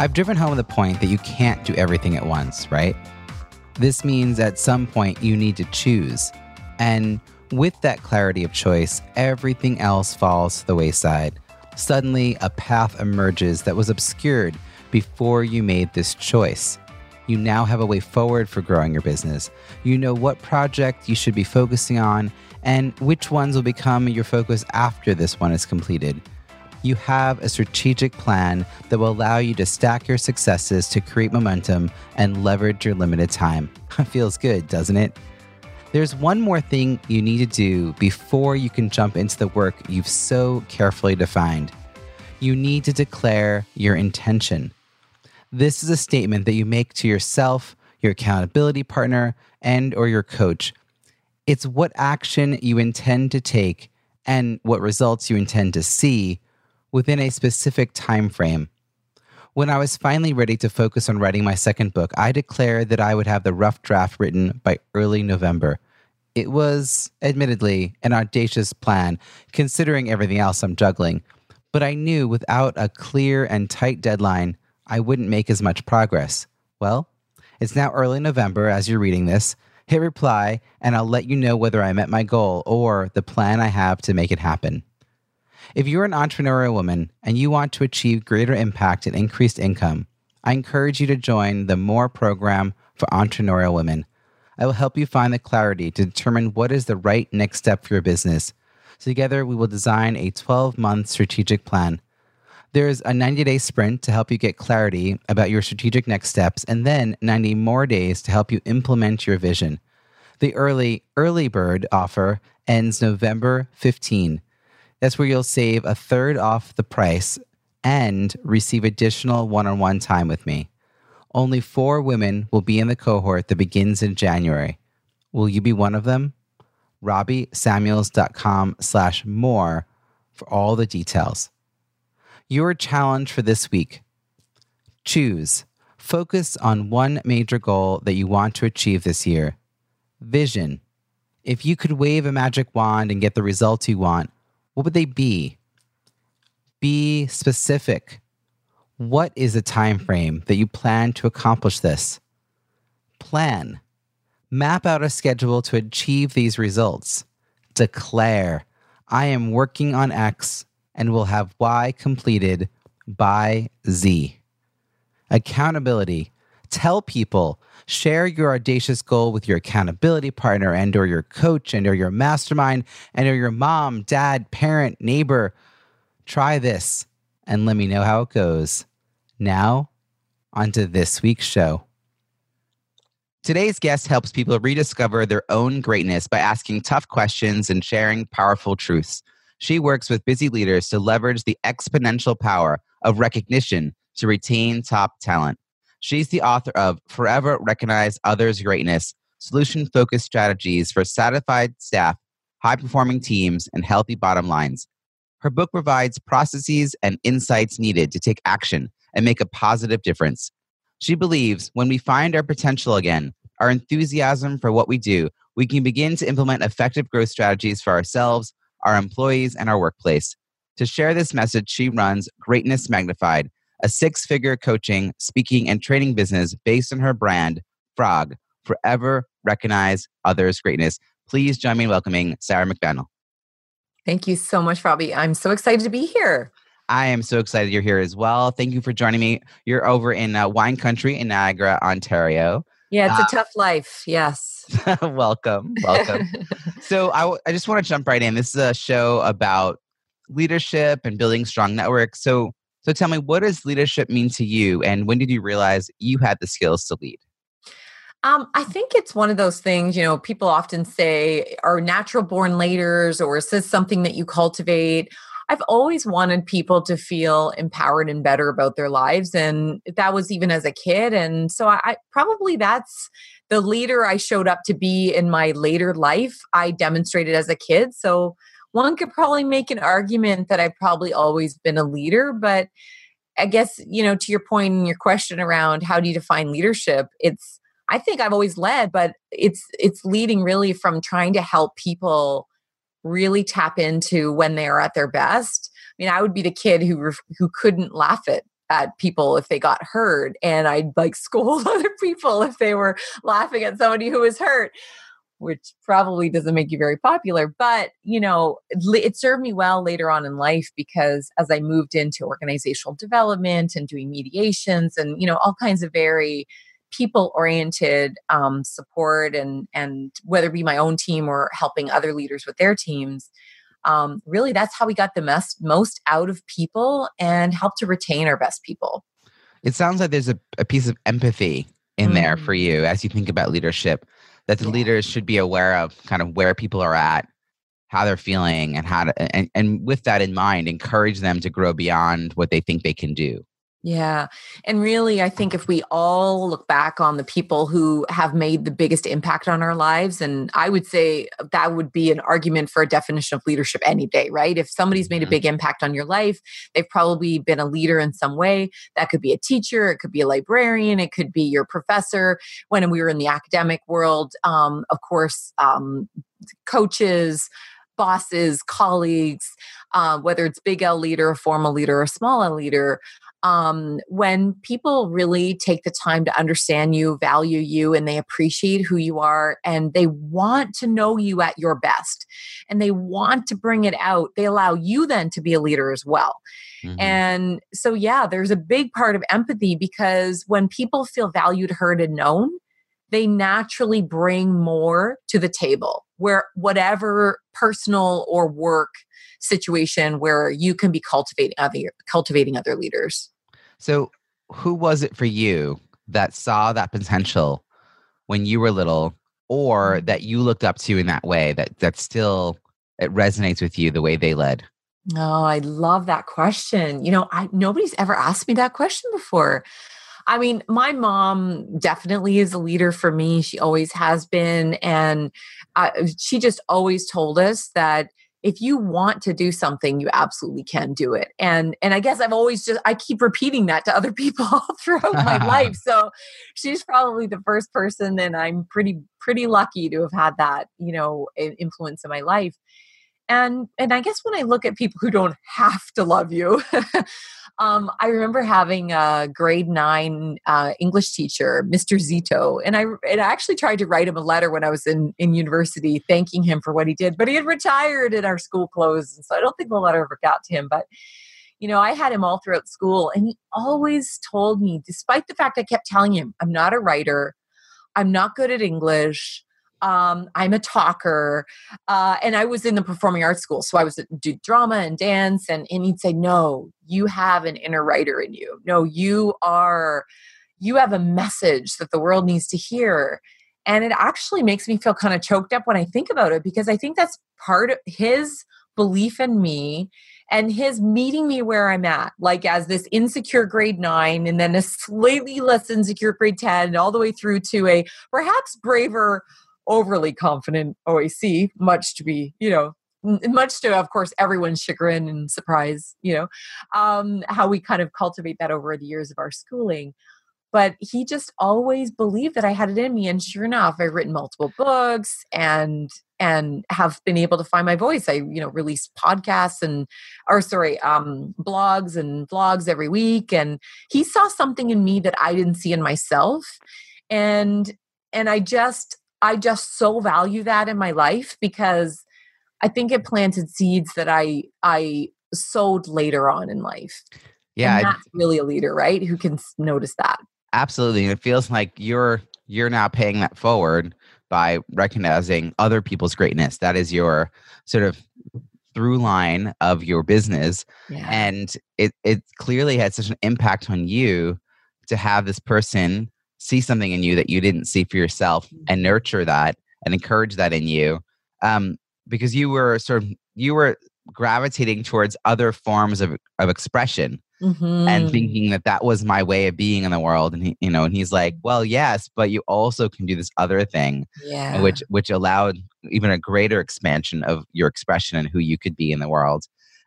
I've driven home the point that you can't do everything at once, right? This means at some point you need to choose. And with that clarity of choice, everything else falls to the wayside. Suddenly, a path emerges that was obscured before you made this choice. You now have a way forward for growing your business. You know what project you should be focusing on and which ones will become your focus after this one is completed. You have a strategic plan that will allow you to stack your successes to create momentum and leverage your limited time. Feels good, doesn't it? There's one more thing you need to do before you can jump into the work you've so carefully defined. You need to declare your intention. This is a statement that you make to yourself, your accountability partner, and or your coach. It's what action you intend to take and what results you intend to see within a specific time frame. When I was finally ready to focus on writing my second book, I declared that I would have the rough draft written by early November. It was, admittedly, an audacious plan, considering everything else I'm juggling, but I knew without a clear and tight deadline, I wouldn't make as much progress. Well, it's now early November as you're reading this. Hit reply, and I'll let you know whether I met my goal or the plan I have to make it happen. If you're an entrepreneurial woman and you want to achieve greater impact and increased income, I encourage you to join the MORE program for entrepreneurial women. I will help you find the clarity to determine what is the right next step for your business. Together, we will design a 12 month strategic plan there's a 90 day sprint to help you get clarity about your strategic next steps, and then 90 more days to help you implement your vision. The early early bird offer ends November 15. That's where you'll save a third off the price and receive additional one on one time with me. Only four women will be in the cohort that begins in January. Will you be one of them? RobbieSamuels.com slash more for all the details. Your challenge for this week choose. Focus on one major goal that you want to achieve this year. Vision. If you could wave a magic wand and get the results you want, what would they be? Be specific. What is the time frame that you plan to accomplish this? Plan. Map out a schedule to achieve these results. Declare, I am working on X and will have Y completed by Z. Accountability. Tell people, share your audacious goal with your accountability partner and or your coach and or your mastermind and or your mom, dad, parent, neighbor. Try this and let me know how it goes. Now, onto this week's show. Today's guest helps people rediscover their own greatness by asking tough questions and sharing powerful truths. She works with busy leaders to leverage the exponential power of recognition to retain top talent. She's the author of Forever Recognize Others' Greatness Solution Focused Strategies for Satisfied Staff, High Performing Teams, and Healthy Bottom Lines. Her book provides processes and insights needed to take action and make a positive difference. She believes when we find our potential again, our enthusiasm for what we do, we can begin to implement effective growth strategies for ourselves our employees, and our workplace. To share this message, she runs Greatness Magnified, a six figure coaching, speaking, and training business based on her brand, Frog, Forever Recognize Others' Greatness. Please join me in welcoming Sarah McVanel. Thank you so much, Robbie. I'm so excited to be here. I am so excited you're here as well. Thank you for joining me. You're over in uh, wine country in Niagara, Ontario. Yeah, it's uh, a tough life. Yes. welcome. Welcome. so, I, w- I just want to jump right in. This is a show about leadership and building strong networks. So, so tell me, what does leadership mean to you? And when did you realize you had the skills to lead? Um, I think it's one of those things, you know, people often say are natural born leaders or is this something that you cultivate? I've always wanted people to feel empowered and better about their lives. And that was even as a kid. And so I, I probably that's the leader I showed up to be in my later life, I demonstrated as a kid. So one could probably make an argument that I've probably always been a leader, but I guess, you know, to your point and your question around how do you define leadership, it's I think I've always led, but it's it's leading really from trying to help people really tap into when they are at their best. I mean, I would be the kid who who couldn't laugh at at people if they got hurt and I'd like scold other people if they were laughing at somebody who was hurt which probably doesn't make you very popular but you know it served me well later on in life because as I moved into organizational development and doing mediations and you know all kinds of very people oriented um, support and and whether it be my own team or helping other leaders with their teams um, really that's how we got the most most out of people and help to retain our best people it sounds like there's a, a piece of empathy in mm. there for you as you think about leadership that the yeah. leaders should be aware of kind of where people are at how they're feeling and how to and, and with that in mind encourage them to grow beyond what they think they can do yeah. And really, I think if we all look back on the people who have made the biggest impact on our lives, and I would say that would be an argument for a definition of leadership any day, right? If somebody's made a mm-hmm. big impact on your life, they've probably been a leader in some way. That could be a teacher, it could be a librarian, it could be your professor. When we were in the academic world, um, of course, um, coaches, bosses, colleagues, uh, whether it's big L leader, a formal leader, or small L leader, um, when people really take the time to understand you, value you, and they appreciate who you are, and they want to know you at your best, and they want to bring it out, they allow you then to be a leader as well. Mm-hmm. And so, yeah, there's a big part of empathy because when people feel valued, heard, and known, they naturally bring more to the table where whatever personal or work situation where you can be cultivating other cultivating other leaders. So, who was it for you that saw that potential when you were little, or mm. that you looked up to in that way that that still it resonates with you the way they led? Oh, I love that question. You know, I nobody's ever asked me that question before. I mean, my mom definitely is a leader for me. She always has been. And I, she just always told us that if you want to do something you absolutely can do it and and i guess i've always just i keep repeating that to other people throughout my life so she's probably the first person and i'm pretty pretty lucky to have had that you know influence in my life and and i guess when i look at people who don't have to love you um, i remember having a grade nine uh, english teacher mr zito and i and i actually tried to write him a letter when i was in in university thanking him for what he did but he had retired and our school closed and so i don't think the letter ever got to him but you know i had him all throughout school and he always told me despite the fact i kept telling him i'm not a writer i'm not good at english um, I'm a talker, uh, and I was in the performing arts school, so I was do drama and dance, and and he'd say, "No, you have an inner writer in you. No, you are, you have a message that the world needs to hear." And it actually makes me feel kind of choked up when I think about it because I think that's part of his belief in me and his meeting me where I'm at, like as this insecure grade nine, and then a slightly less insecure grade 10, and all the way through to a perhaps braver overly confident OAC, much to be, you know, much to of course everyone's chagrin and surprise you know um, how we kind of cultivate that over the years of our schooling. But he just always believed that i had it in me and sure enough i've written multiple books and and have been able to find my voice. I you know release podcasts and or sorry um blogs and vlogs every week and he saw something in me that i didn't see in myself. And and i just I just so value that in my life because I think it planted seeds that I I sowed later on in life. Yeah, and that's really a leader, right? Who can notice that. Absolutely. And it feels like you're you're now paying that forward by recognizing other people's greatness. That is your sort of through line of your business. Yeah. And it it clearly had such an impact on you to have this person see something in you that you didn't see for yourself and mm-hmm. nurture that and encourage that in you um, because you were sort of you were gravitating towards other forms of, of expression Mhm. and thinking that that was my way of being in the world and he, you know and he's like well yes but you also can do this other thing yeah. which which allowed even a greater expansion of your expression and who you could be in the world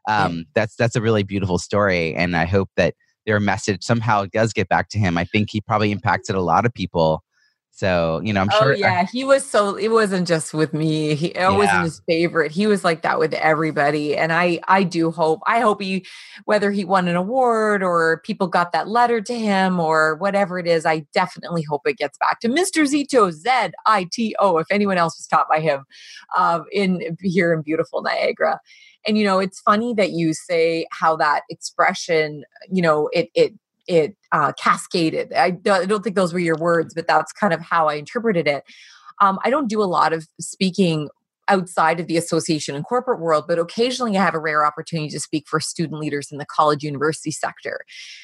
um that's that's a really beautiful story and i hope that their message somehow does get back to him. I think he probably impacted a lot of people so you know i'm Oh sure yeah, he was so. It wasn't just with me. He I wasn't his favorite. He was like that with everybody. And I, I do hope. I hope he, whether he won an award or people got that letter to him or whatever it is. I definitely hope it gets back to Mr. Zito Z I T O. If anyone else was taught by him, um, in here in beautiful Niagara. And you know, it's funny that you say how that expression, you know, it it it uh, cascaded. I don't, I don't think those were your words, but that's kind of how I interpreted it. Um, I don't do a lot of speaking outside of the association and corporate world, but occasionally I have a rare opportunity to speak for student leaders in the college university sector.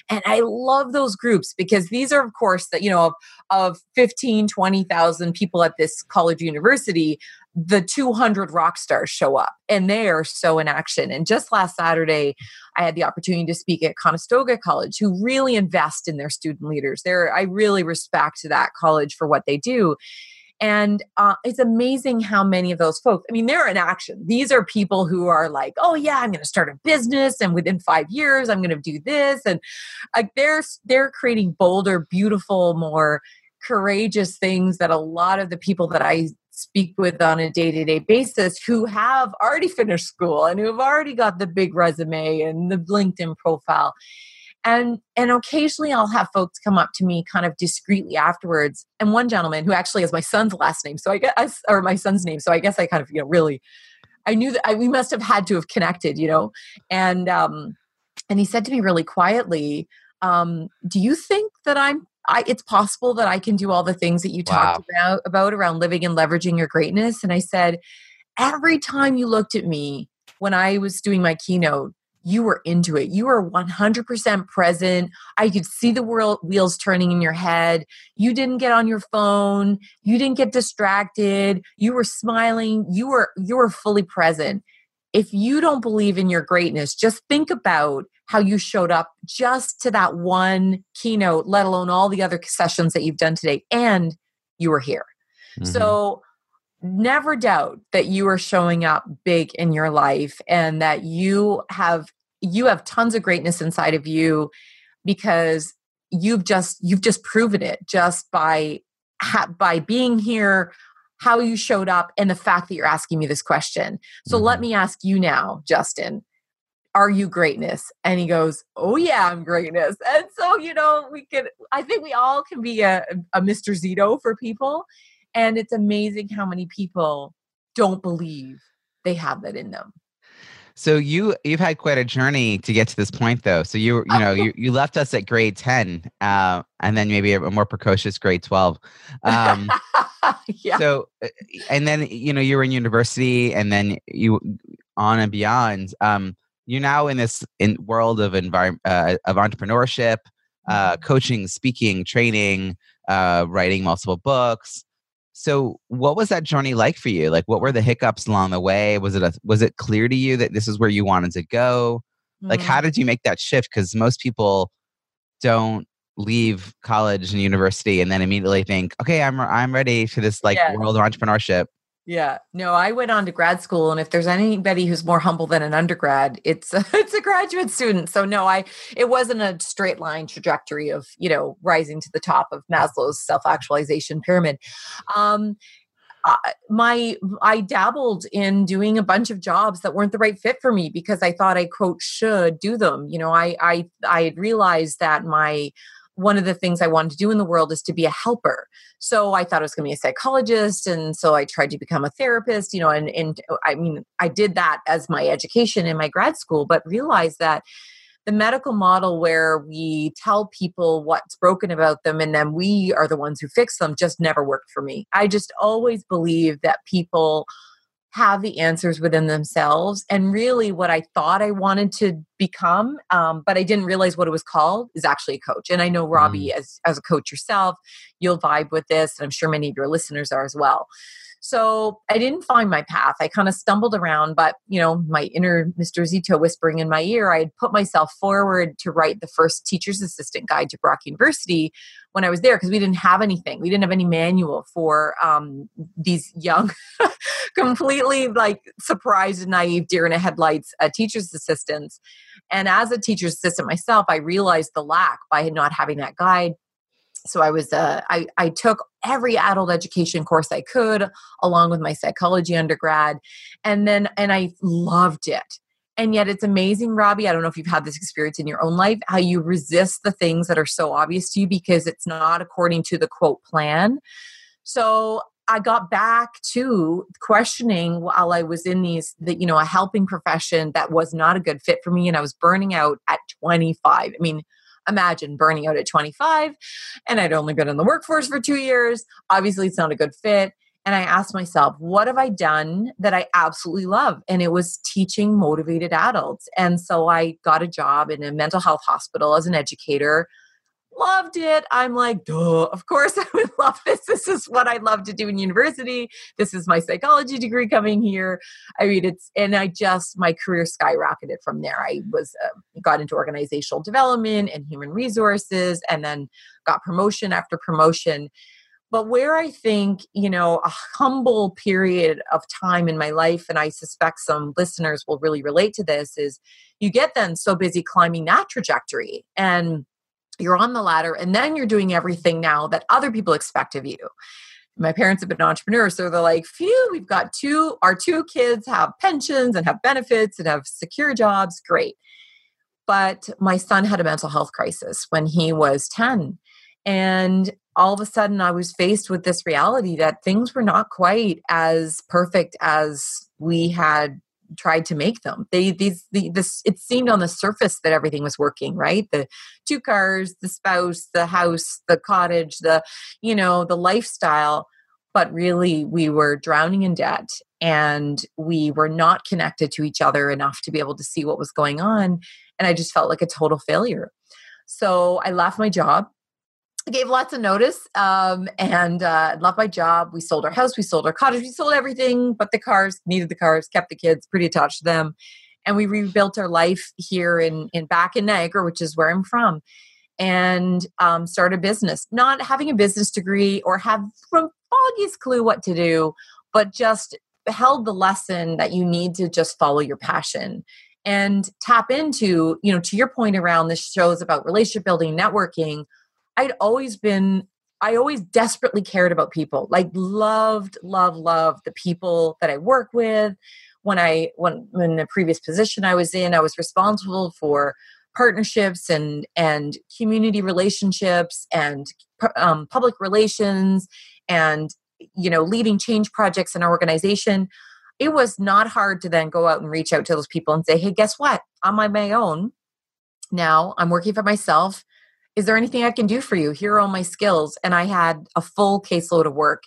And I love those groups because these are, of course, that, you know, of, of 15, 20,000 people at this college university, the 200 rock stars show up and they are so in action. And just last Saturday, I had the opportunity to speak at Conestoga College, who really invest in their student leaders. They're, I really respect that college for what they do. And uh, it's amazing how many of those folks, I mean, they're in action. These are people who are like, oh, yeah, I'm going to start a business. And within five years, I'm going to do this. And like they're, they're creating bolder, beautiful, more courageous things that a lot of the people that I speak with on a day-to-day basis who have already finished school and who have already got the big resume and the LinkedIn profile. And and occasionally i'll have folks come up to me kind of discreetly afterwards. And one gentleman who actually has my son's last name so i guess or my son's name so i guess i kind of you know really i knew that I, we must have had to have connected you know? And um and he said to me really quietly um do you think that i'm I, it's possible that I can do all the things that you talked about about around living and leveraging your greatness. And I said, every time you looked at me when I was doing my keynote, you were into it. You were 100% present. I could see the world wheels turning in your head. You didn't get on your phone. You didn't get distracted. You were smiling. You were you were fully present. If you don't believe in your greatness, just think about how you showed up just to that one keynote, let alone all the other sessions that you've done today and you were here. Mhm. So never doubt that you are showing up big in your life and that you have you have tons of greatness inside of you because you've just you've just proven it just by ha- by being here how you showed up and the fact that you're asking me this question so let Mhm. me ask you now justin are you greatness and he goes oh yeah i'm greatness and so you know we could i think we all can be a, a mr zito for people and it's amazing how many people don't believe they have that in them So you you've had quite a journey to get to this point, though. So you you know you, you left us at grade ten, uh, and then maybe a, more precocious grade twelve. Um, yeah So uh, and then you know you were in university, and then you on and beyond. Um, you're now in this in world of environment uh, of entrepreneurship, uh, Mm-hmm. coaching, speaking, training, uh, writing multiple books. So, what was that journey like for you? Like, what were the hiccups along the way? Was it a, was it clear to you that this is where you wanted to go? Like, Mm. how did you make that shift? Because most people don't leave college and university and then immediately think, okay, I'm I'm ready for this like Yeah. world of entrepreneurship. Yeah, no, I went on to grad school, and if there's anybody who's more humble than an undergrad, it's it's a graduate student. So no, I it wasn't a straight line trajectory of you know rising to the top of Maslow's self actualization pyramid. Um, I- my I dabbled in doing a bunch of jobs that weren't the right fit for me because I thought I quote should do them. You know, I I I had realized that my one of the things I wanted to do in the world is to be a helper. So I thought I was going to be a psychologist. And so I tried to become a therapist, you know, and, and I mean, I did that as my education in my grad school, but realized that the medical model where we tell people what's broken about them and then we are the ones who fix them just never worked for me. I just always believe that people have the answers within themselves. And really, what I thought I wanted to become, um, but I didn't realize what it was called, is actually a coach. And I know Robbie, as as a coach yourself, you'll vibe with this, and I'm sure many of your listeners are as well. So I didn't find my path. I kind of stumbled around, but you know, my inner Mr. Zito whispering in my ear, I had put myself forward to write the first teacher's assistant guide to Brock University when I was there because we didn't have anything. We didn't have any manual for um, these young, completely like surprised and naive deer in the headlights uh, teacher's assistants. And as a teacher's assistant myself, I realized the lack by not having that guide. So i was uh, I, I took every adult education course i could along with my psychology undergrad and then and i loved it. And yet it's amazing robbie i don't know if you've had this experience in your own life how you resist the things that are so obvious to you because it's not according to the quote plan. So I got back to questioning while I was in these, the, you know, a helping profession that was not a good fit for me. And I was burning out at 25. I mean, imagine burning out at 25 and I'd only been in the workforce for two years. Obviously, it's not a good fit. And I asked myself, what have I done that I absolutely love? And it was teaching motivated adults. And so I got a job in a mental health hospital as an educator loved it. I'm like, duh, of course I would love this. This is what I love to do in university. This is my psychology degree coming here. I mean, it's, and I just, my career skyrocketed from there. I was, uh, got into organizational development and human resources and then got promotion after promotion. But where I think, you know, a humble period of time in my life, and I suspect some listeners will really relate to this, is you get then so busy climbing that trajectory. And you're on the ladder and then you're doing everything now that other people expect of you. My parents have been entrepreneurs so they're like phew we've got two our two kids have pensions and have benefits and have secure jobs great. But my son had a mental health crisis when he was 10 and all of a sudden i was faced with this reality that things were not quite as perfect as we had tried to make them. They these the, this it seemed on the surface that everything was working, right? The two cars, the spouse, the house, the cottage, the you know, the lifestyle, but really we were drowning in debt and we were not connected to each other enough to be able to see what was going on and I just felt like a total failure. So I left my job gave lots of notice um, and uh, loved my job. We sold our house, we sold our cottage, we sold everything but the cars, needed the cars, kept the kids, pretty attached to them. And we rebuilt our life here in, in back in Niagara, which is where I'm from, and um, started a business. Not having a business degree or have the foggiest clue what to do, but just held the lesson that you need to just follow your passion and tap into, you know, to your point around this shows about relationship building, networking I'd always been I always desperately cared about people. Like loved, love, love the people that I work with. When I when in the previous position I was in, I was responsible for partnerships and and community relationships and um, public relations and you know leading change projects in our organization. It was not hard to then go out and reach out to those people and say, "Hey, guess what? I'm on my own now. I'm working for myself." Is there anything I can do for you? Here are all my skills. And I had a full caseload of work.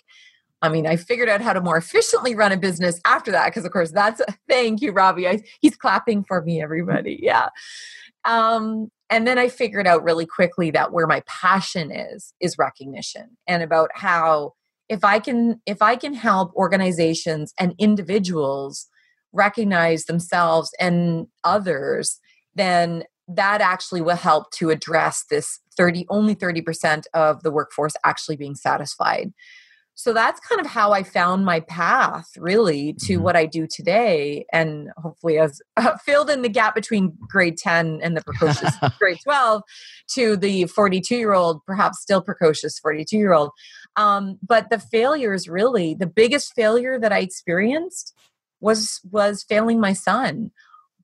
I mean, I figured out how to more efficiently run a business after that, because of course that's a, thank you, Robbie. I, he's clapping for me, everybody. Yeah. Um, and then I figured out really quickly that where my passion is is recognition and about how if I can if I can help organizations and individuals recognize themselves and others, then that actually will help to address this 30 only 30% of the workforce actually being satisfied. So that's kind of how i found my path really to mm-hmm. what i do today and hopefully has uh, filled in the gap between grade 10 and the precocious grade 12 to the 42 year old perhaps still precocious 42 year old um, but the failures really the biggest failure that i experienced was was failing my son.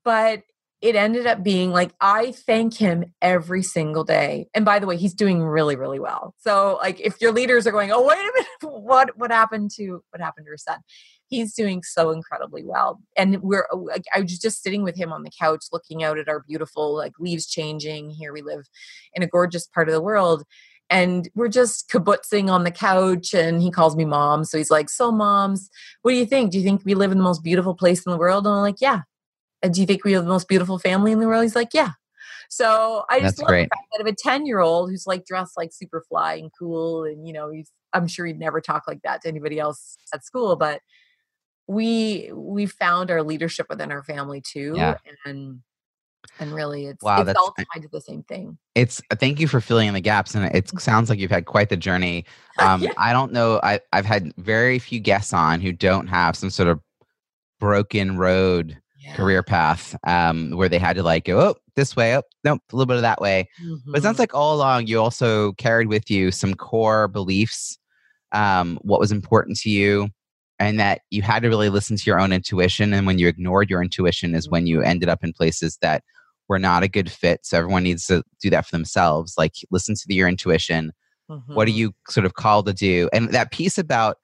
But it ended up being like I thank him every single day. And by the way, he's doing really, really well. So like if your leaders are going, oh wait a minute, what what happened to what happened to your son? He's doing so incredibly well. And we're uh, like I was just sitting with him on the couch looking out at our beautiful like leaves changing. Here we live in a gorgeous part of the world. And we're just kibutzing on the couch, and he calls me mom. So he's like, So, moms, what do you think? Do you think we live in the most beautiful place in the world? And I'm like, Yeah, do you think we have the most beautiful family in the world? He's like, yeah. So I just That's love great. the fact that of a 10 year old who's like dressed like super fly and cool. And, you know, he's, I'm sure he'd never talk like that to anybody else at school, but we, we found our leadership within our family too. Yeah. And, and really it's, Wow, it's that's- all tied to the same thing. It's thank you for filling in the gaps, and it sounds like you've had quite the journey. Um, Yeah. I don't know. I, I've had very few guests on who don't have some sort of broken road Yeah. career path um, where they had to like go oh this way oh nope a little bit of that way. But it sounds like all along you also carried with you some core beliefs um, what was important to you and that you had to really listen to your own intuition and when you ignored your intuition is when you ended up in places that were not a good fit so everyone needs to do that for themselves like listen to your intuition what are you sort of called to do and that piece about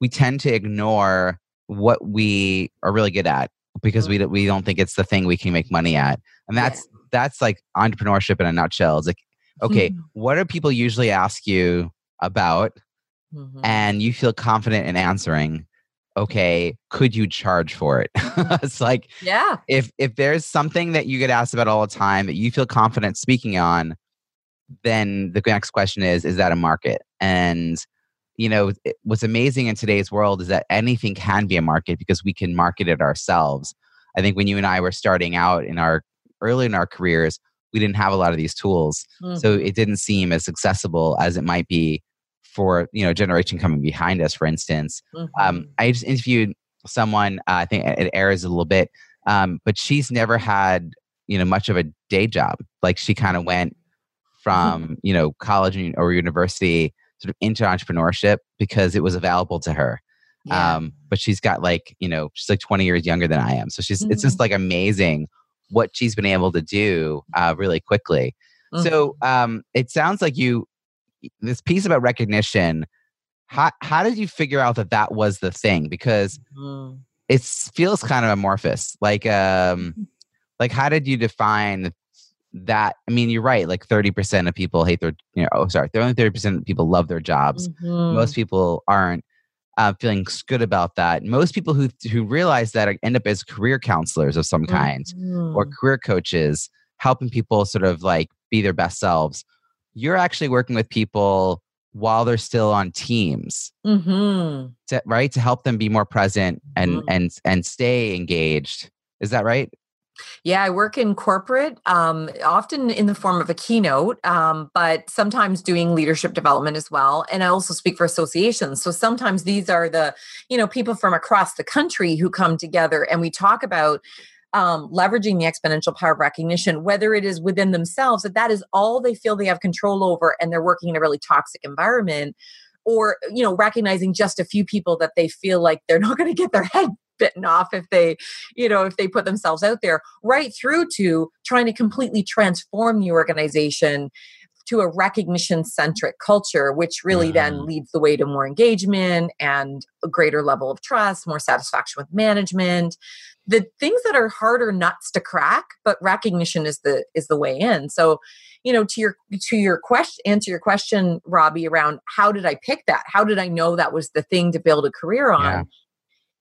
we tend to ignore what we are really good at because we, don't- we don't think it's the thing we can make money at and Yeah. that's that's like entrepreneurship in a nutshell it's like okay Mhm. what do people usually ask you about Mhm. and you feel confident in answering okay could you charge for it it's like yeah. if if there's something that you get asked about all the time that you feel confident speaking on then the next question is is that a market and you know what's amazing in today's world is that anything can be a market because we can market it ourselves i think when you and i were starting out in our early in our careers we didn't have a lot of these tools so Mhm. it didn't seem as accessible as it might be for you know a generation coming behind us for instance um, Mhm. I just interviewed someone. Uh, I think it airs a little bit, um, but she's never had you know much of a day job. Like she kind of went from you know college or university sort of into entrepreneurship because it was available to her. Yeah. Um, but she's got like you know she's like 20 years younger than I am, so she's it's Mhm. just like amazing what she's been able to do uh, really quickly. So um, it sounds like you this piece about recognition. How how did you figure out that that was the thing? Because Mhm. it feels kind of amorphous. Like um, like how did you define that? I mean, you're right. Like thirty percent of people hate their. You know, oh, sorry, they're only thirty percent of people love their jobs. Mhm. Most people aren't uh, feeling good about that. Most people who who realize that end up as career counselors of some kind or Mhm. career coaches helping people sort of like be their best selves you're actually working with people while they're still on teams Mhm. to, right to help them be more present and Mhm. and and stay engaged is that right Yeah, I work in corporate, um, often in the form of a keynote, um, but sometimes doing leadership development as well. And I also speak for associations. So sometimes these are the, you know, people from across the country who come together and we talk about um, leveraging the exponential power of recognition, whether it is within themselves, that that is all they feel they have control over and they're working in a really toxic environment or you know recognizing just a few people that they feel like they're not going to get their head bitten off if they you know if they put themselves out there right through to trying to completely transform the organization to a recognition centric culture which really Mm. then leads the way to more engagement and a greater level of trust more satisfaction with management the things that are harder nuts to crack but recognition is the is the way in so you know to your to your question answer your question robbie around how did i pick that how did i know that was the thing to build a career on Yeah.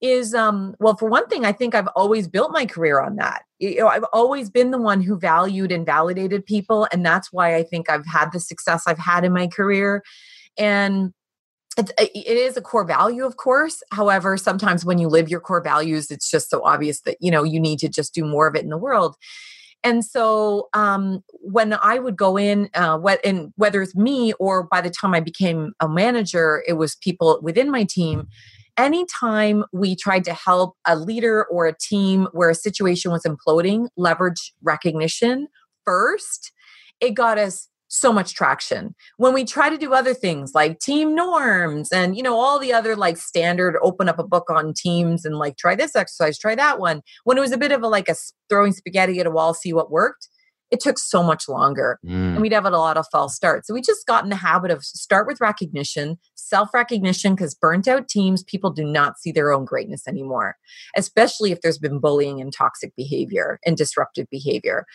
Is um well for one thing i think i've always built my career on that. You know i've always been the one who valued and validated people and that's why i think i've had the success i've had in my career. And it's, it is a core value of course. However sometimes when you live your core values it's just so obvious that you know you need to just do more of it in the world. And so um, when I would go in, uh, what and whether it's me or by the time I became a manager, it was people within my team. Anytime we tried to help a leader or a team where a situation was imploding, leverage recognition first, it got us so much traction. When we try to do other things like team norms and you know all the other like standard open up a book on teams and like try this exercise, try that one. When it was a bit of a like a throwing spaghetti at a wall, see what worked, it took so much longer Mm. and we'd have a lot of false starts. So we just got in the habit of start with recognition, self recognition, because burnt out teams, people do not see their own greatness anymore, especially if there's been bullying and toxic behavior and disruptive behavior.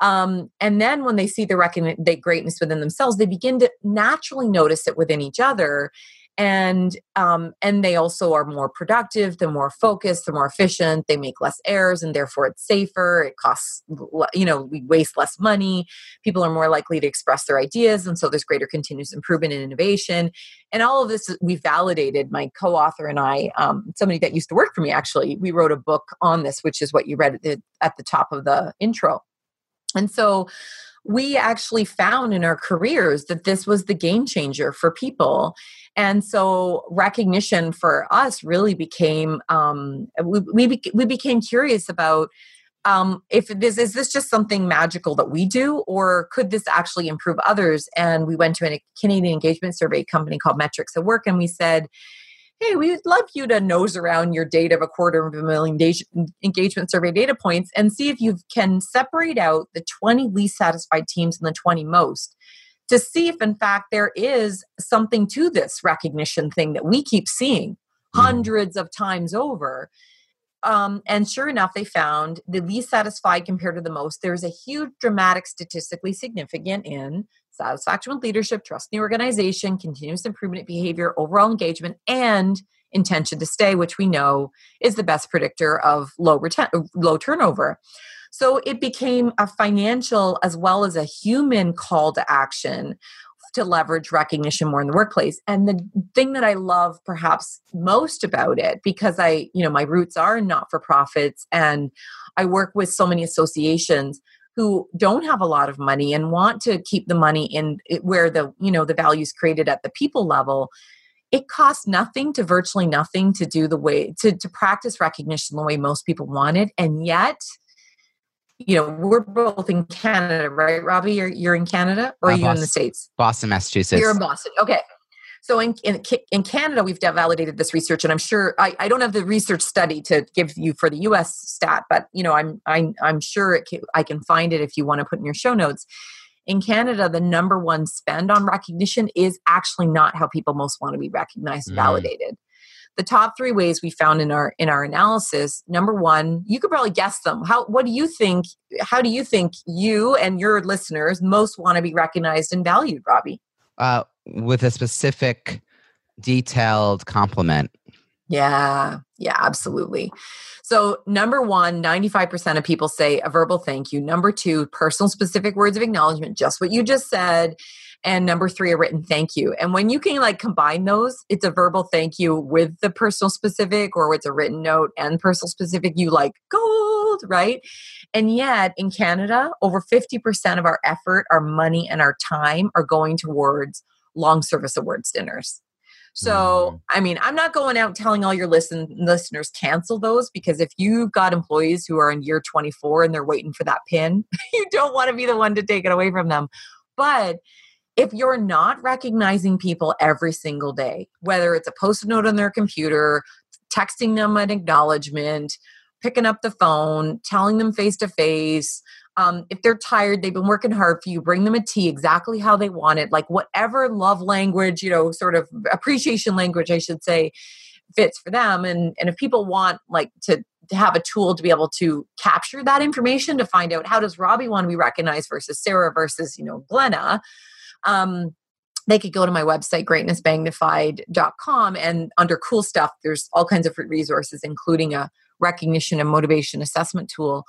Um, and then when they see the, recogni- the greatness within themselves, they begin to naturally notice it within each other. And um, and they also are more productive they're more focused they're more efficient they make less errors and therefore it's safer it costs you know we waste less money people are more likely to express their ideas and so there's greater continuous improvement and innovation. And all of this we validated my co-author and i um, somebody that used to work for me actually we wrote a book on this which is what you read at the, at the top of the intro. And so we actually found in our careers that this was the game changer for people. And so recognition for us really became, um, we, we, we became curious about um, if this is this just something magical that we do, or could this actually improve others? And we went to a Canadian engagement survey company called Metrics at Work, and we said, hey, we'd love you to nose around your data of a quarter of a million engagement survey data points and see if you can separate out the 20 least satisfied teams and the 20 most to see if, in fact, there is something to this recognition thing that we keep seeing mm-hmm. hundreds of times over. Um, and sure enough, they found the least satisfied compared to the most. There's a huge dramatic statistically significant in satisfaction with leadership, trust in the organization, continuous improvement behavior, overall engagement, and intention to stay, which we know is the best predictor of low reten- low turnover. So it became a financial as well as a human call to action to leverage recognition more in the workplace. And the thing that I love perhaps most about it, because I, you know, my roots are not for profits and I work with so many associations who don't have a lot of money and want to keep the money in where the you know the value is created at the people level it costs nothing to virtually nothing to do the way to, to practice recognition the way most people want it and yet you know we're both in canada right robbie? You're, you're in canada or uh, are you boston, in the states? Boston massachusetts. You're in boston okay so in, in, in Canada, we've validated this research, and I'm sure I, I don't have the research study to give you for the U.S. stat, but you know I'm I'm, I'm sure can, I can find it if you want to put in your show notes. In Canada, the number one spend on recognition is actually not how people most want to be recognized, mm. validated. The top three ways we found in our in our analysis. Number one, you could probably guess them. How? What do you think? How do you think you and your listeners most want to be recognized and valued, Robbie? Uh, with a specific detailed compliment. Yeah, yeah, absolutely. So, number one, 95% of people say a verbal thank you. Number two, personal specific words of acknowledgement, just what you just said. And number three, a written thank you. And when you can like combine those, it's a verbal thank you with the personal specific, or it's a written note and personal specific, you like gold, right? And yet in Canada, over 50% of our effort, our money, and our time are going towards long service awards dinners. So, mm. I mean, I'm not going out telling all your listen listeners cancel those because if you've got employees who are in year 24 and they're waiting for that pin, you don't want to be the one to take it away from them. But if you're not recognizing people every single day, whether it's a post note on their computer, texting them an acknowledgement, picking up the phone, telling them face to face, if they're tired, they've been working hard for you, bring them a tea exactly how they want it, like whatever love language, you know, sort of appreciation language, I should say, fits for them. And and if people want like to, to have a tool to be able to capture that information to find out how does Robbie want to be recognized versus Sarah versus you know Glenna. Um, they could go to my website greatnessmagnified.com and under cool stuff there's all kinds of resources including a recognition and motivation assessment tool.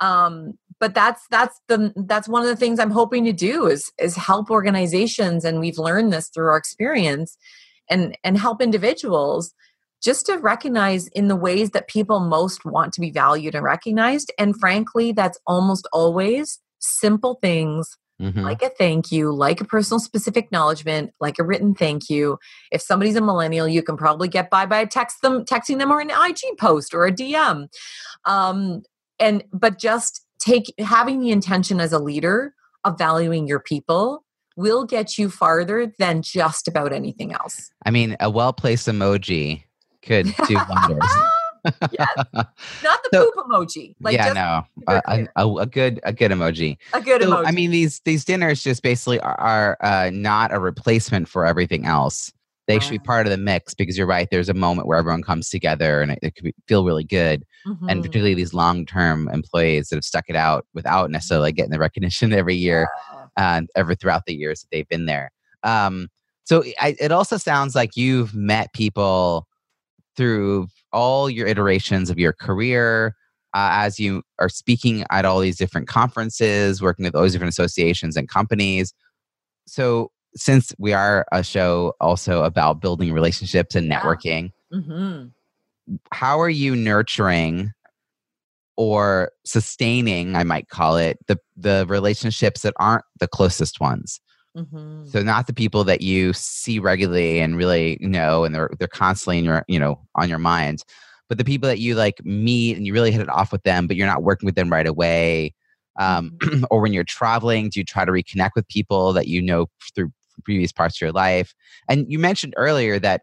Um, but that's that's the that's one of the things i'm hoping to do is is help organizations and we've learned this through our experience and and help individuals just to recognize in the ways that people most want to be valued and recognized. And frankly that's almost always simple things Mm-hmm. like a thank you, like a personal specific acknowledgement, like a written thank you. If somebody's a millennial, you can probably get by by text them, texting them, or an IG post or a DM. Um, and but just take having the intention as a leader of valuing your people will get you farther than just about anything else. I mean, a well placed emoji could do wonders. Yes. Not the so, poop emoji. Like yeah, no, a, a, a, good a good emoji. A good so, emoji. I mean, these these dinners just basically are, are uh, not a replacement for everything else they should be part of the mix because you're right. There's a moment where everyone comes together and it, it could be, feel really good. Mm-hmm. And particularly these long term employees that have stuck it out without necessarily getting the recognition every year yeah. and uh, every throughout the years that they've been there. Um, So I, it also sounds like you've met people through all your iterations of your career uh, as you are speaking at all these different conferences, working with all these different associations and companies. So, since we are a show also about building relationships and networking, yeah. mm-hmm. how are you nurturing or sustaining, I might call it, the the relationships that aren't the closest ones? Mm-hmm. So not the people that you see regularly and really know, and they're they're constantly in your you know on your mind, but the people that you like meet and you really hit it off with them, but you're not working with them right away. Um, mm-hmm. or when you're traveling, do you try to reconnect with people that you know through previous parts of your life? And you mentioned earlier that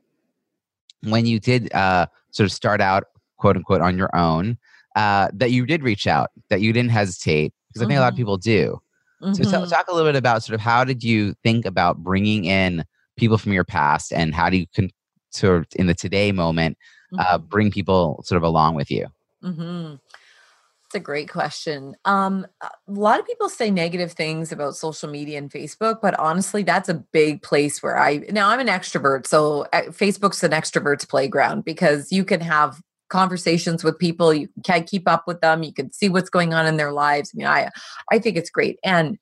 when you did uh, sort of start out, quote unquote, on your own, uh, that you did reach out, that you didn't hesitate, because I think mm-hmm. a lot of mm-hmm. people do. Mm-hmm. So talk, talk a little bit about sort of how did you think about bringing in people from your past and how do you con- sort of in the today moment uh, mm-hmm. bring people sort of along with you? Mm-hmm. It's a great question. Um, a lot of people say negative things about social media and Facebook, but honestly, that's a big place where I now I'm an extrovert, so uh, Facebook's an extrovert's playground because you can have conversations with people you can keep up with them you can see what's going on in their lives. I mean i i think it's great. And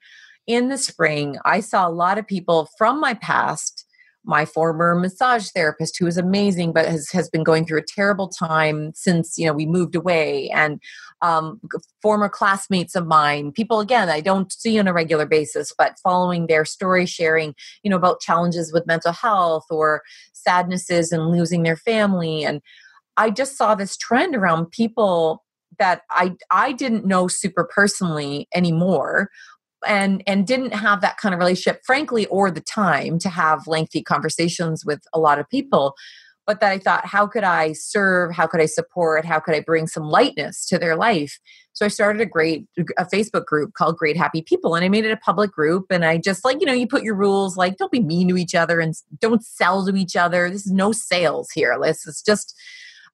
in the spring i saw a lot of people from my past my former massage therapist who is amazing but has, has been going through a terrible time since you know we moved away. And um, former classmates of mine people again i don't see on a regular basis but following their story sharing you know about challenges with mental health or sadnesses and losing their family. And I just saw this trend around people that I I didn't know super personally anymore and and didn't have that kind of relationship frankly or the time to have lengthy conversations with a lot of people but that I thought how could I serve? How could I support? How could I bring some lightness to their life? So I started a great a Facebook group called Great Happy People and I made it a public group and I just like you know you put your rules like don't be mean to each other and don't sell to each other. This is no sales here this is just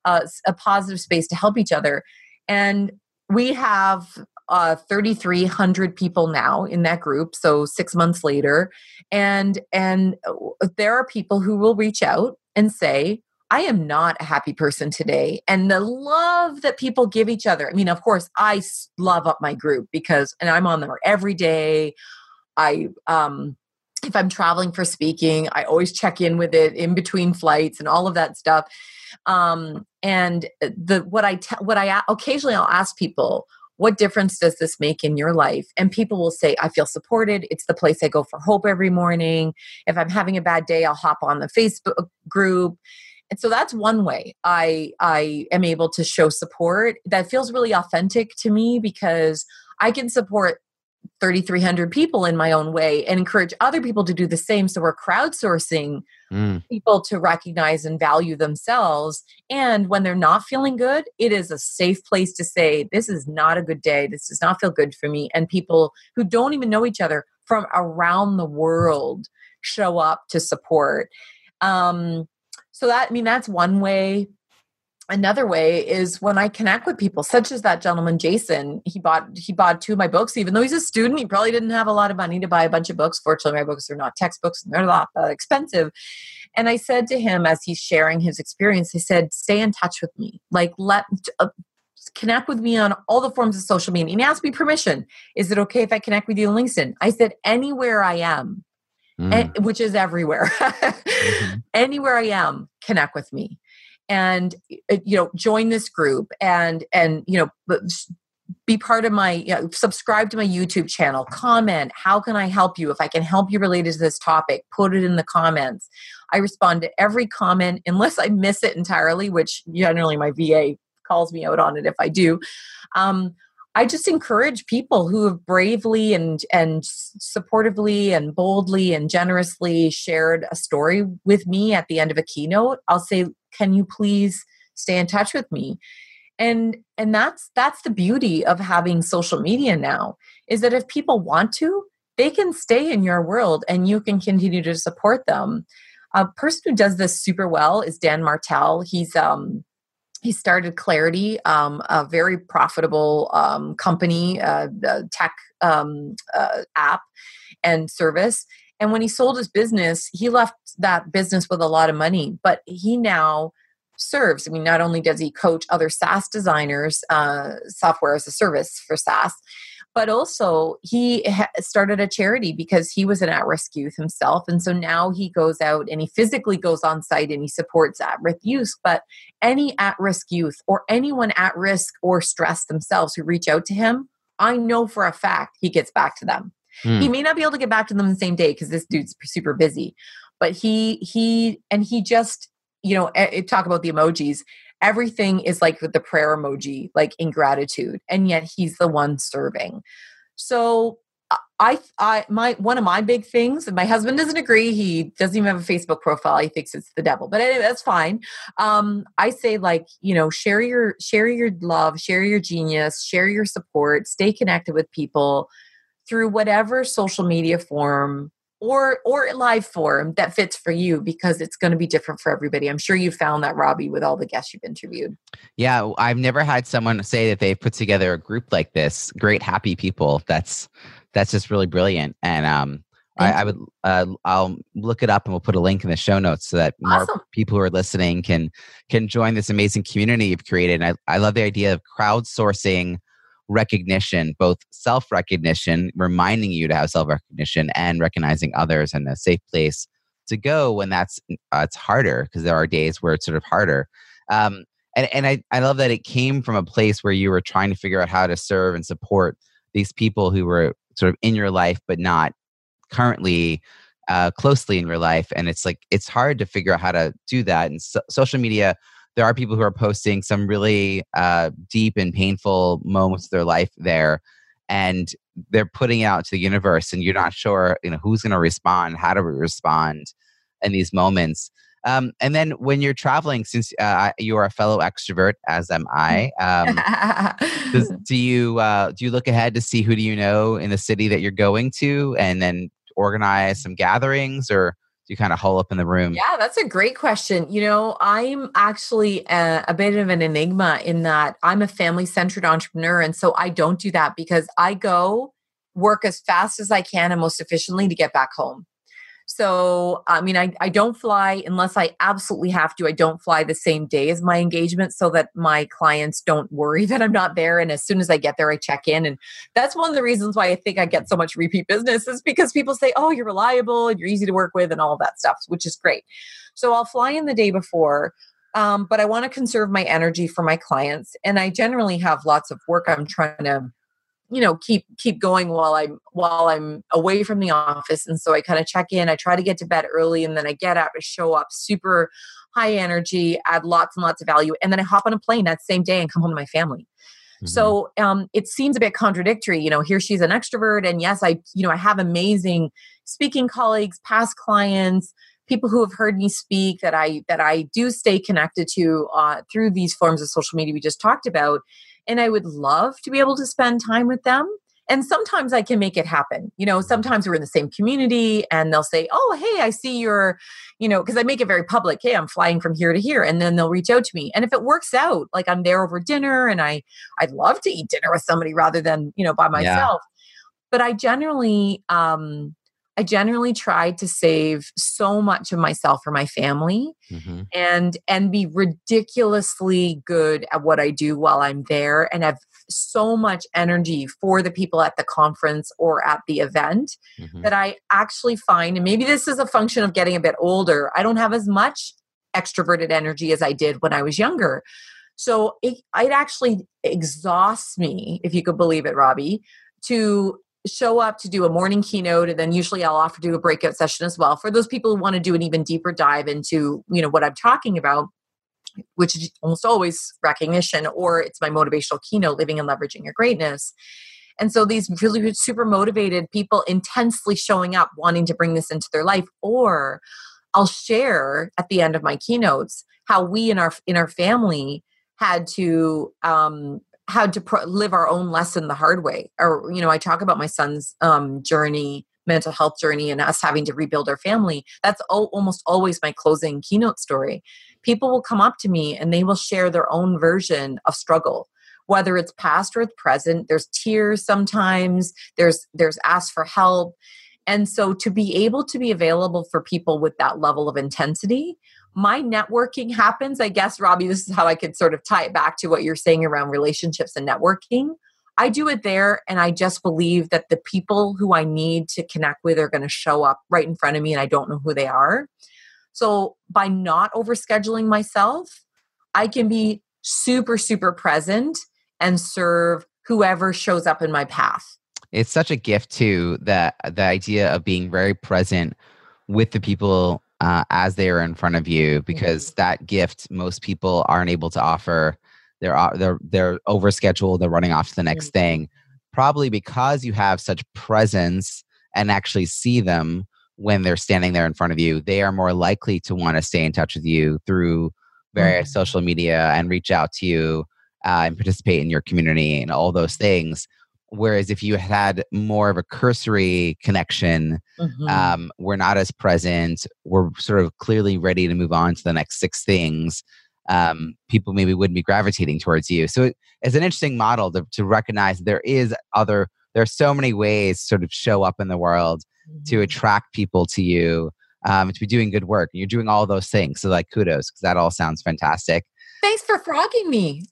uh, a positive space to help each other. And we have uh, 3,300 people now in that group. So six months later, and and uh, there are people who will reach out and say, I am not a happy person today. And the love that people give each other. I mean, of course, I love up my group because, and I'm on there every day. I, um, if I'm traveling for speaking, I always check in with it in between flights and all of that stuff. Um, and uh, the what I te- what I occasionally I'll ask people, what difference does this make in your life? And people will say, I feel supported. It's the place I go for hope every morning. If I'm having a bad day, I'll hop on the Facebook group. And so that's one way I I am able to show support that feels really authentic to me because I can support 3,300 people in my own way and encourage other people to do the same. So we're crowdsourcing mm. people to recognize and value themselves. And when they're not feeling good, it is a safe place to say, This is not a good day. This does not feel good for me. And people who don't even know each other from around the world show up to support. Um, so that, I mean, that's one way another way is when i connect with people such as that gentleman jason he bought he bought two of my books even though he's a student he probably didn't have a lot of money to buy a bunch of books. Fortunately my books are not textbooks and they're not uh, expensive. And i said to him as he's sharing his experience he said stay in touch with me. Like let uh, connect with me on all the forms of social media. And he asked me permission. Is it okay if i connect with you on linkedin? I said anywhere i am. Mm. and, which is everywhere. Mm-hmm. anywhere i am connect with me and uh, you know join this group and and you know be part of my you know, subscribe to my youtube channel comment how can i help you? If i can help you related to this topic put it in the comments. I respond to every comment unless i miss it entirely which generally my va calls me out on it if i do. Um, I just encourage people who have bravely and and supportively and boldly and generously shared a story with me at the end of a keynote. I'll say, "Can you please stay in touch with me?" And and that's that's the beauty of having social media now is that if people want to, they can stay in your world and you can continue to support them. A person who does this super well is Dan Martell. He's um he started Clarity, um, a very profitable um, company, uh, tech um, uh, app and service. And when he sold his business, he left that business with a lot of money, but he now serves. I mean, not only does he coach other SaaS designers, uh, software as a service for SaaS, but also he ha- started a charity because he was an at-risk youth himself and so now he goes out and he physically goes on site and he supports at-risk youth but any at-risk youth or anyone at risk or stressed themselves who reach out to him i know for a fact he gets back to them mm. he may not be able to get back to them the same day because this dude's super busy but he he and he just you know talk about the emojis everything is like the prayer emoji, like in gratitude, and yet he's the one serving. So I, I, my one of my big things, and my husband doesn't agree. He doesn't even have a Facebook profile. He thinks it's the devil, but anyway, that's fine. Um, I say like you know, share your share your love, share your genius, share your support, stay connected with people through whatever social media form or or live form that fits for you because it's going to be different for everybody. I'm sure you found that Robbie with all the guests you've interviewed. Yeah, I've never had someone say that they've put together a group like this. Great happy people. That's that's just really brilliant. And um I, I, would uh, I'll look it up and we'll put a link in the show notes so that more awesome. people who are listening can can join this amazing community you've created. And I, I love the idea of crowdsourcing recognition, both self recognition, reminding you to have self recognition, and recognizing others and a safe place to go when that's uh, it's harder because there are days where it's sort of harder. Um, and and I, I love that it came from a place where you were trying to figure out how to serve and support these people who were sort of in your life but not currently uh, closely in your life and it's like it's hard to figure out how to do that and so- social media there are people who are posting some really uh, deep and painful moments of their life there and they're putting it out to the universe and you're not sure you know who's going to respond how to respond in these moments. Um, and then when you're traveling since uh, you are a fellow extrovert as am i um, does, do you uh, do you look ahead to see who do you know in the city that you're going to and then organize some gatherings or you kind of hole up in the room? Yeah, that's a great question. You know, I'm actually a, a bit of an enigma in that I'm a family centered entrepreneur. And so I don't do that because I go work as fast as I can and most efficiently to get back home. So, I mean, I, I don't fly unless I absolutely have to. I don't fly the same day as my engagement so that my clients don't worry that I'm not there. And as soon as I get there, I check in. And that's one of the reasons why I think I get so much repeat business is because people say, oh, you're reliable and you're easy to work with and all that stuff, which is great. So I'll fly in the day before. Um, but I want to conserve my energy for my clients. And I generally have lots of work I'm trying to you know keep keep going while i'm while i'm away from the office. And so i kind of check in i try to get to bed early and then i get up and show up super high energy add lots and lots of value and then i hop on a plane that same day and come home to my family. Mm-hmm. so um, it seems a bit contradictory you know here she's an extrovert and yes i you know i have amazing speaking colleagues past clients people who have heard me speak that i that i do stay connected to uh, through these forms of social media we just talked about and I would love to be able to spend time with them. And sometimes I can make it happen. You know, sometimes we're in the same community and they'll say, Oh, hey, I see your, you know, because I make it very public. Hey, I'm flying from here to here. And then they'll reach out to me. And if it works out, like I'm there over dinner and I, I'd love to eat dinner with somebody rather than, you know, by myself. Yeah. But I generally, um, I generally try to save so much of myself for my family mm-hmm. and and be ridiculously good at what I do while I'm there and have so much energy for the people at the conference or at the event mm-hmm. that I actually find and maybe this is a function of getting a bit older I don't have as much extroverted energy as I did when I was younger so it, it actually exhausts me if you could believe it Robbie to show up to do a morning keynote and then usually I'll offer to do a breakout session as well. For those people who want to do an even deeper dive into you know what I'm talking about which is almost always recognition or it's my motivational keynote living and leveraging your greatness. And so these really super motivated people intensely showing up wanting to bring this into their life or I'll share at the end of my keynotes how we in our in our family had to um, had to live our own lesson the hard way or you know i talk about my son's um, journey mental health journey and us having to rebuild our family that's o- almost always my closing keynote story. People will come up to me and they will share their own version of struggle whether it's past or it's present there's tears sometimes there's there's ask for help. And so to be able to be available for people with that level of intensity, my networking happens. I guess, Robbie, this is how I could sort of tie it back to what you're saying around relationships and networking. I do it there, and I just believe that the people who I need to connect with are going to show up right in front of me, and I don't know who they are. So, by not overscheduling myself, I can be super, super present and serve whoever shows up in my path. It's such a gift too that the idea of being very present with the people uh, as they are in front of you, because mm-hmm. that gift most people aren't able to offer. They're they're they're overscheduled. They're running off to the next mm-hmm. thing, probably because you have such presence and actually see them when they're standing there in front of you. They are more likely to want to stay in touch with you through various mm-hmm. social media and reach out to you uh, and participate in your community and all those things. Whereas if you had more of a cursory connection, mm-hmm. um, we're not as present. We're sort of clearly ready to move on to the next six things. Um, people maybe wouldn't be gravitating towards you. So it, it's an interesting model to, to recognize there is other. There are so many ways to sort of show up in the world mm-hmm. to attract people to you, um, to be doing good work. And you're doing all those things. So like kudos because that all sounds fantastic. Thanks for frogging me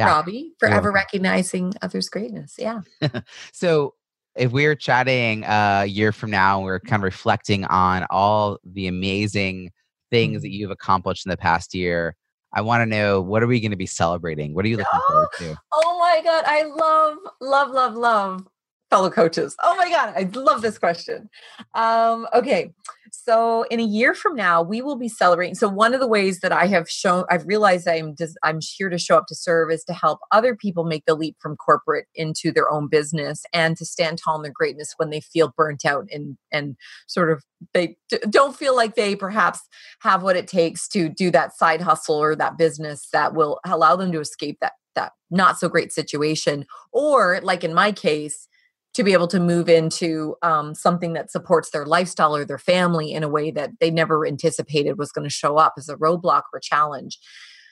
yeah. Robbie, for ever recognizing others' greatness. Yeah. so if we're chatting a year from now, we're kind of reflecting on all the amazing things mm-hmm. that you've accomplished in the past year. I want to know what are we going to be celebrating? What are you looking oh, forward to? Oh my God. I love, love, love, love fellow coaches. Oh my God. I love this question. Um, okay. So in a year from now, we will be celebrating. So one of the ways that I have shown, I've realized I'm just, I'm here to show up to serve is to help other people make the leap from corporate into their own business and to stand tall in their greatness when they feel burnt out and and sort of they don't feel like they perhaps have what it takes to do that side hustle or that business that will allow them to escape that that not so great situation or like in my case to be able to move into um, something that supports their lifestyle or their family in a way that they never anticipated was going to show up as a roadblock or challenge.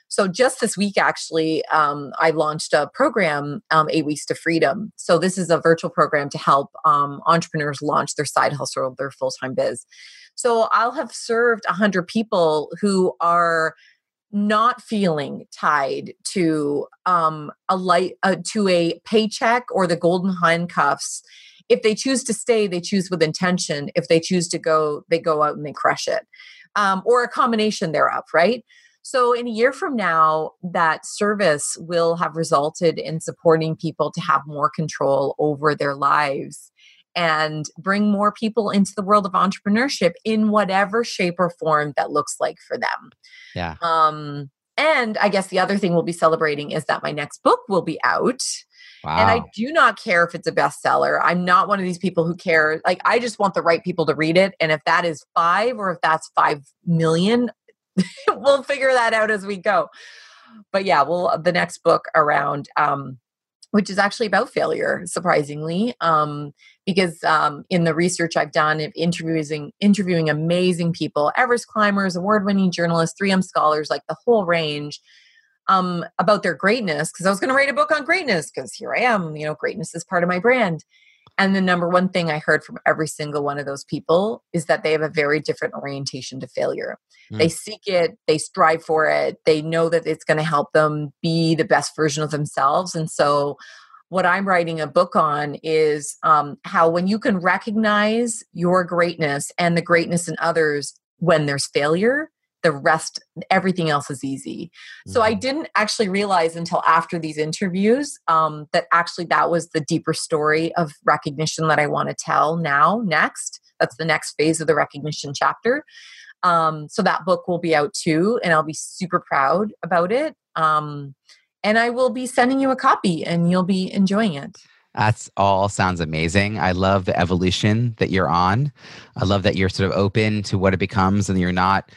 So just this week, actually, um, I launched a program, um, Eight Weeks to Freedom. So this is a virtual program to help um, entrepreneurs launch their side hustle, or their full time biz. So I'll have served 100 people who are not feeling tied to um, a light uh, to a paycheck or the golden handcuffs. If they choose to stay they choose with intention. If they choose to go they go out and they crush it um, or a combination thereof right? So in a year from now that service will have resulted in supporting people to have more control over their lives and bring more people into the world of entrepreneurship in whatever shape or form that looks like for them. Yeah. Um, and I guess the other thing we'll be celebrating is that my next book will be out. Wow. And I do not care if it's a bestseller. I'm not one of these people who care. Like, I just want the right people to read it. And if that is five or if that's five million, we'll figure that out as we go. But yeah, well, the next book around um, which is actually about failure, surprisingly, um, because um, in the research I've done of interviewing interviewing amazing people, Everest climbers, award-winning journalists, 3M scholars, like the whole range, um, about their greatness. Because I was going to write a book on greatness, because here I am, you know, greatness is part of my brand. And the number one thing I heard from every single one of those people is that they have a very different orientation to failure. Mm. They seek it, they strive for it, they know that it's going to help them be the best version of themselves. And so, what I'm writing a book on is um, how when you can recognize your greatness and the greatness in others when there's failure, the rest everything else is easy mm-hmm. so i mm-hmm. didn't actually realize until after these interviews um, that actually that was the deeper story of recognition that i want to tell now next that's the next phase of the recognition chapter um, so that book will be out too and i'll be super proud about it um, and i will be sending you a copy and you'll be enjoying it that's all sounds amazing. I love the evolution that you're on. I love that you're sort of open to what it becomes and you're not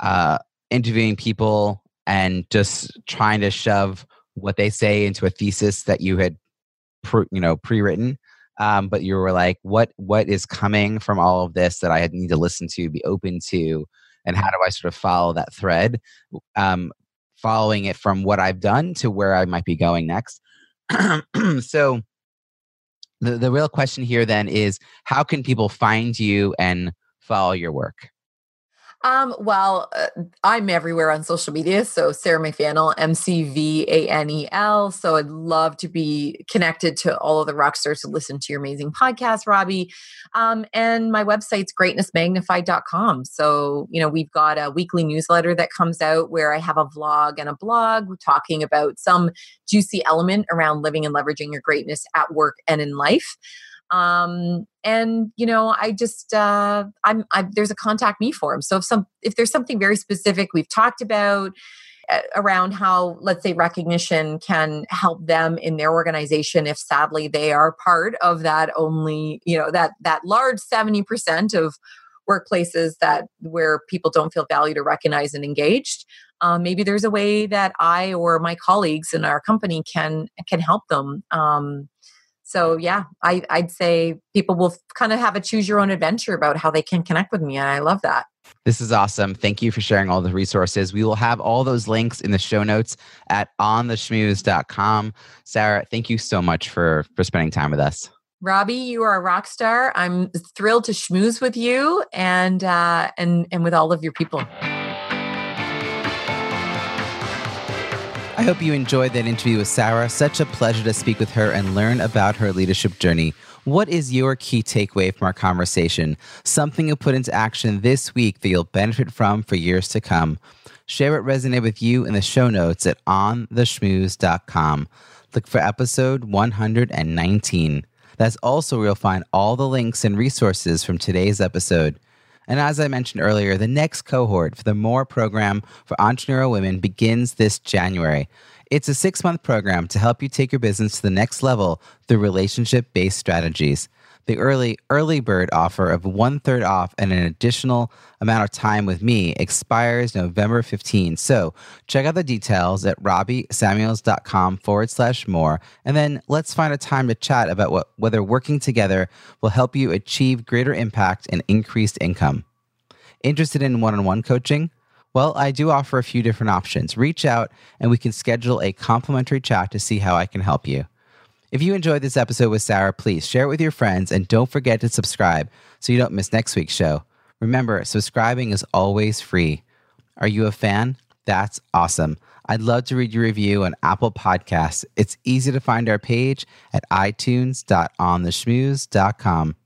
uh, interviewing people and just trying to shove what they say into a thesis that you had, pre, you know, pre-written. Um, but you were like, what what is coming from all of this that I need to listen to, be open to, and how do I sort of follow that thread, um, following it from what I've done to where I might be going next. so the, the real question here then is how can people find you and follow your work? Um, well, uh, I'm everywhere on social media. So Sarah McVanel, M C V A N E L. So I'd love to be connected to all of the rock stars who listen to your amazing podcast, Robbie. Um, and my website's greatnessmagnified.com. So, you know, we've got a weekly newsletter that comes out where I have a vlog and a blog talking about some juicy element around living and leveraging your greatness at work and in life um and you know i just uh i'm I, there's a contact me form. So if some if there's something very specific we've talked about uh, around how let's say recognition can help them in their organization if sadly they are part of that only you know that that large 70% of workplaces that where people don't feel valued or recognized and engaged um, maybe there's a way that i or my colleagues in our company can can help them. Um, so yeah I, i'd say people will kind of have a choose your own adventure about how they can connect with me and i love that this is awesome. Thank you for sharing all the resources. We will have all those links in the show notes at ontheschmooze.com. Sarah, thank you so much for for spending time with us. Robbie, you are a rock star. I'm thrilled to schmooze with you and uh, and and with all of your people. I hope you enjoyed that interview with Sarah. Such a pleasure to speak with her and learn about her leadership journey. What is your key takeaway from our conversation? Something you'll put into action this week that you'll benefit from for years to come. Share what resonated with you in the show notes at ontheschmooze.com. Look for episode 119. That's also where you'll find all the links and resources from today's episode. And as I mentioned earlier, the next cohort for the MORE program for entrepreneurial women begins this January. It's a six month program to help you take your business to the next level through relationship based strategies. The early early bird offer of one third off and an additional amount of time with me expires November 15. So check out the details at robbiesamuels.com forward slash more. And then let's find a time to chat about what, whether working together will help you achieve greater impact and increased income. Interested in one on one coaching? Well, I do offer a few different options. Reach out and we can schedule a complimentary chat to see how I can help you. If you enjoyed this episode with Sarah, please share it with your friends and don't forget to subscribe so you don't miss next week's show. Remember, subscribing is always free. Are you a fan? That's awesome. I'd love to read your review on Apple Podcasts. It's easy to find our page at itunes.ontheschmooze.com.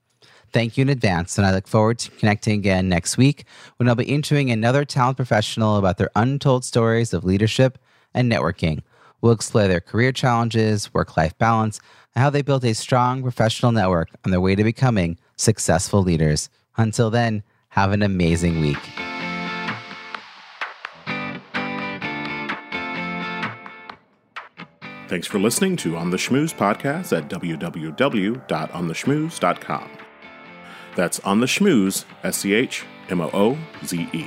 Thank you in advance, and I look forward to connecting again next week when I'll be interviewing another talent professional about their untold stories of leadership and networking. We'll explore their career challenges, work life balance, and how they built a strong professional network on their way to becoming successful leaders. Until then, have an amazing week. Thanks for listening to On the Schmooze podcast at www.ontheschmooze.com. That's On the Schmooze, S C H M O O Z E.